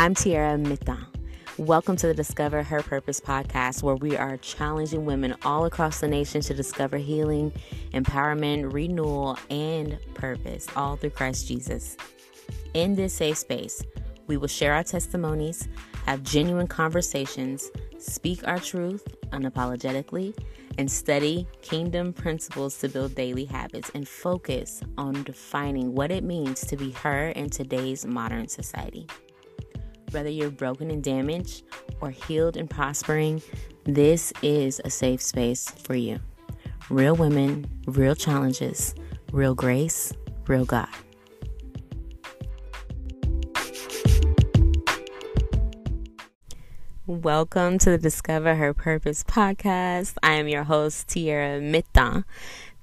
I'm Tiara Metan. Welcome to the Discover Her Purpose podcast, where we are challenging women all across the nation to discover healing, empowerment, renewal, and purpose, all through Christ Jesus. In this safe space, we will share our testimonies, have genuine conversations, speak our truth unapologetically, and study kingdom principles to build daily habits and focus on defining what it means to be her in today's modern society. Whether you're broken and damaged or healed and prospering, this is a safe space for you. Real women, real challenges, real grace, real God. Welcome to the Discover Her Purpose podcast. I am your host, Tiara Metan.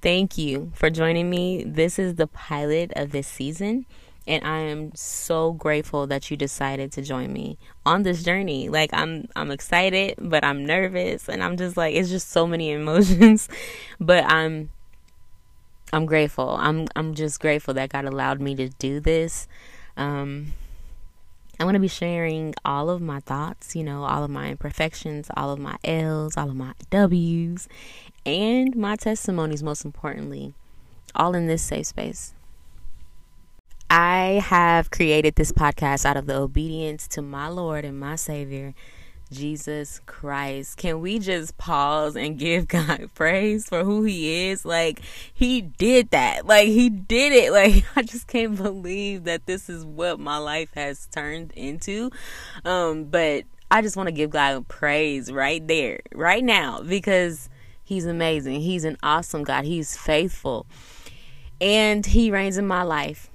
Thank you for joining me. This is the pilot of this season and I am so grateful that you decided to join me on this journey. Like I'm I'm excited, but I'm nervous and I'm just like it's just so many emotions, but I'm I'm grateful. I'm I'm just grateful that God allowed me to do this. Um I'm going to be sharing all of my thoughts, you know, all of my imperfections, all of my L's, all of my W's, and my testimonies, most importantly, all in this safe space. I have created this podcast out of the obedience to my Lord and my Savior, Jesus Christ. Can we just pause and give God praise for who He is? Like, He did that. Like, He did it. Like, I just can't believe that this is what my life has turned into. Um, but I just want to give God praise right there, right now, because He's amazing. He's an awesome God. He's faithful. And He reigns in my life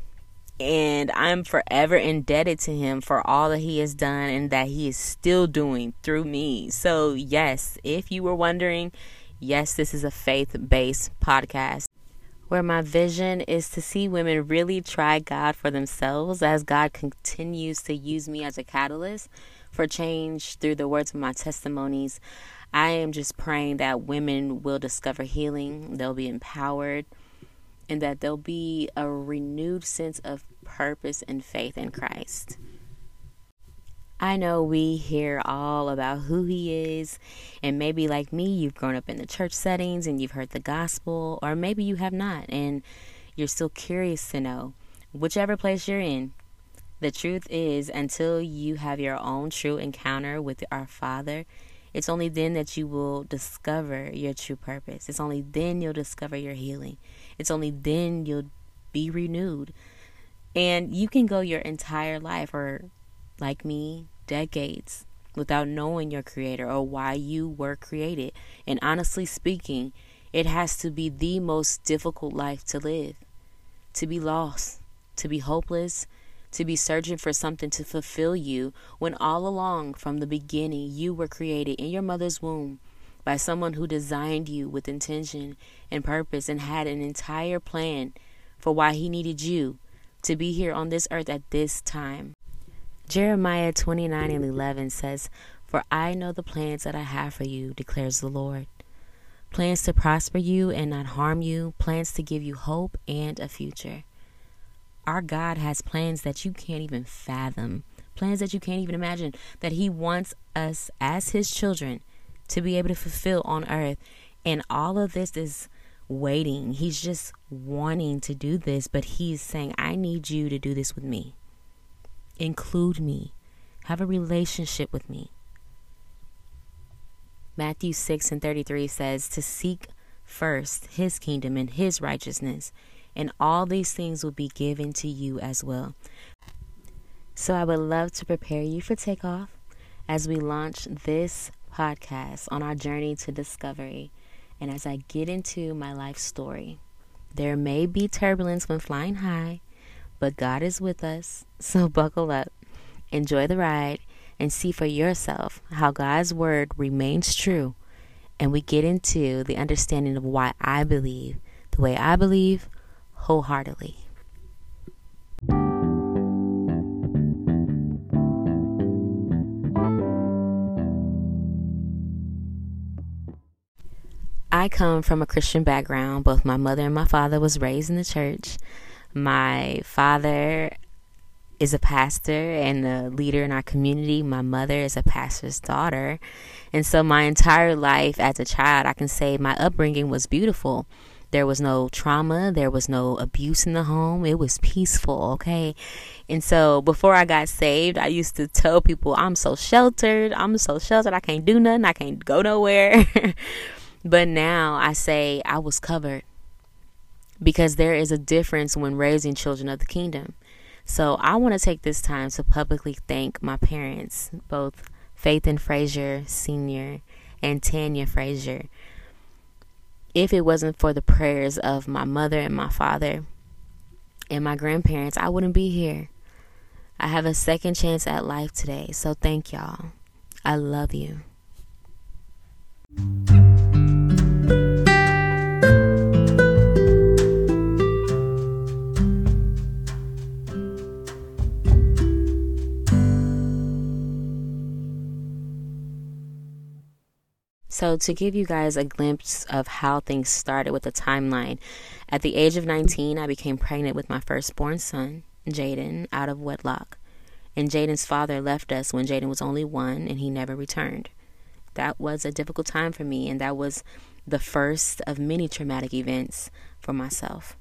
and I'm forever indebted to him for all that he has done and that he is still doing through me. So, yes, if you were wondering, yes, this is a faith based podcast where my vision is to see women really try God for themselves as God continues to use me as a catalyst for change through the words of my testimonies. I am just praying that women will discover healing, they'll be empowered and that there'll be a renewed sense of purpose and faith in Christ. I know we hear all about who He is, and maybe like me, you've grown up in the church settings and you've heard the gospel, or maybe you have not, and you're still curious to know. Whichever place you're in, the truth is, until you have your own true encounter with our Father, it's only then that you will discover your true purpose. It's only then you'll discover your healing. It's only then you'll be renewed. And you can go your entire life, or like me, decades, without knowing your creator or why you were created. And honestly speaking, it has to be the most difficult life to live. To be lost, to be hopeless, to be searching for something to fulfill you when all along from the beginning you were created in your mother's womb by someone who designed you with intention and purpose and had an entire plan for why he needed you to be here on this earth at this time. Jeremiah 29 and 11 says, For I know the plans that I have for you, declares the Lord. Plans to prosper you and not harm you, plans to give you hope and a future. Our God has plans that you can't even fathom, plans that you can't even imagine, that He wants us as His children to be able to fulfill on earth. And all of this is waiting. He's just wanting to do this, but He's saying, I need you to do this with me. Include me, have a relationship with me. Matthew 6 and 33 says, To seek first His kingdom and His righteousness and all these things will be given to you as well. So I would love to prepare you for takeoff as we launch this podcast on our journey to discovery. And as I get into my life story, there may be turbulence when flying high, but God is with us. So buckle up, enjoy the ride, and see for yourself how God's word remains true. And we get into the understanding of why I believe the way I believe wholeheartedly. I come from a Christian background. Both my mother and my father was raised in the church. My father is a pastor and a leader in our community. My mother is a pastor's daughter. And so, my entire life as a child, I can say my upbringing was beautiful. There was no trauma, there was no abuse in the home. It was peaceful, okay? And so, before I got saved, I used to tell people, I'm so sheltered. I'm so sheltered. I can't do nothing. I can't go nowhere. but now I say I was covered because there is a difference when raising children of the kingdom. So I want to take this time to publicly thank my parents, both Faith and Frazier Sr. and Tanya Frazier. If it wasn't for the prayers of my mother and my father and my grandparents, I wouldn't be here. I have a second chance at life today, so thank y'all. I love you. So, to give you guys a glimpse of how things started with the timeline, at the age of 19, I became pregnant with my firstborn son, Jaden, out of wedlock. And Jaden's father left us when Jaden was only one and he never returned. That was a difficult time for me, and that was the first of many traumatic events for myself.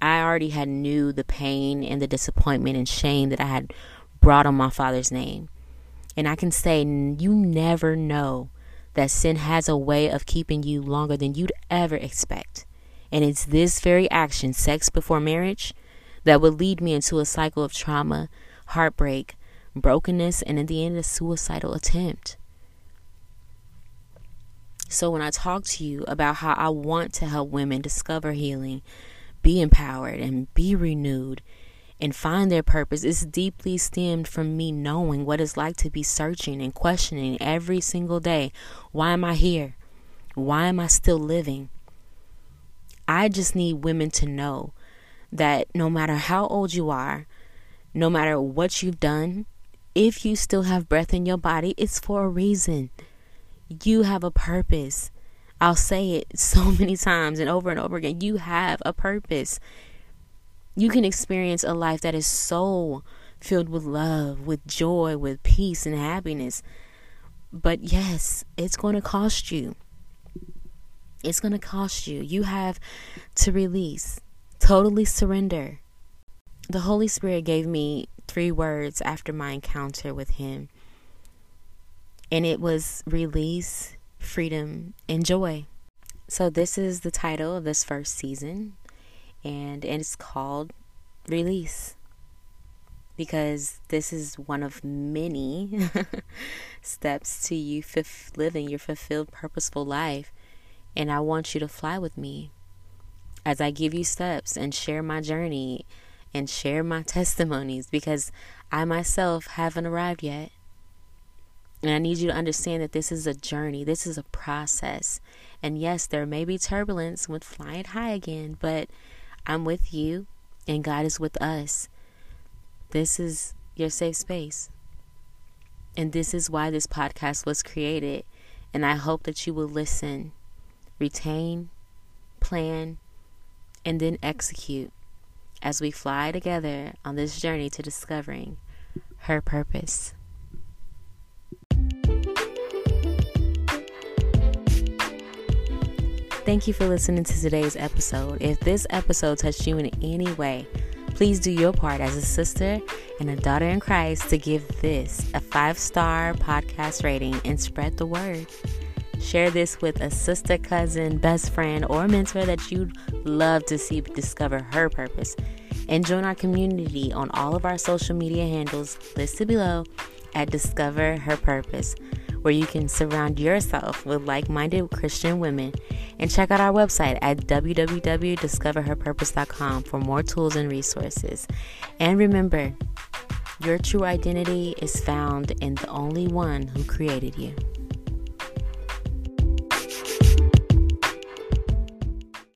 I already had knew the pain and the disappointment and shame that I had brought on my father's name. And I can say you never know that sin has a way of keeping you longer than you'd ever expect. And it's this very action, sex before marriage, that would lead me into a cycle of trauma, heartbreak, brokenness, and in the end, a suicidal attempt. So, when I talk to you about how I want to help women discover healing, be empowered, and be renewed, and find their purpose is deeply stemmed from me knowing what it's like to be searching and questioning every single day why am I here? Why am I still living? I just need women to know that no matter how old you are, no matter what you've done, if you still have breath in your body, it's for a reason. You have a purpose. I'll say it so many times and over and over again. You have a purpose you can experience a life that is so filled with love, with joy, with peace and happiness. But yes, it's going to cost you. It's going to cost you. You have to release, totally surrender. The Holy Spirit gave me three words after my encounter with Him, and it was release, freedom, and joy. So, this is the title of this first season and it's called release because this is one of many steps to you f- living your fulfilled purposeful life and I want you to fly with me as I give you steps and share my journey and share my testimonies because I myself haven't arrived yet. And I need you to understand that this is a journey, this is a process. And yes, there may be turbulence with flying high again, but I'm with you and God is with us. This is your safe space. And this is why this podcast was created. And I hope that you will listen, retain, plan, and then execute as we fly together on this journey to discovering her purpose. Thank you for listening to today's episode. If this episode touched you in any way, please do your part as a sister and a daughter in Christ to give this a five star podcast rating and spread the word. Share this with a sister, cousin, best friend, or mentor that you'd love to see discover her purpose. And join our community on all of our social media handles listed below at Discover Her Purpose where you can surround yourself with like minded Christian women. And check out our website at www.discoverherpurpose.com for more tools and resources. And remember, your true identity is found in the only one who created you.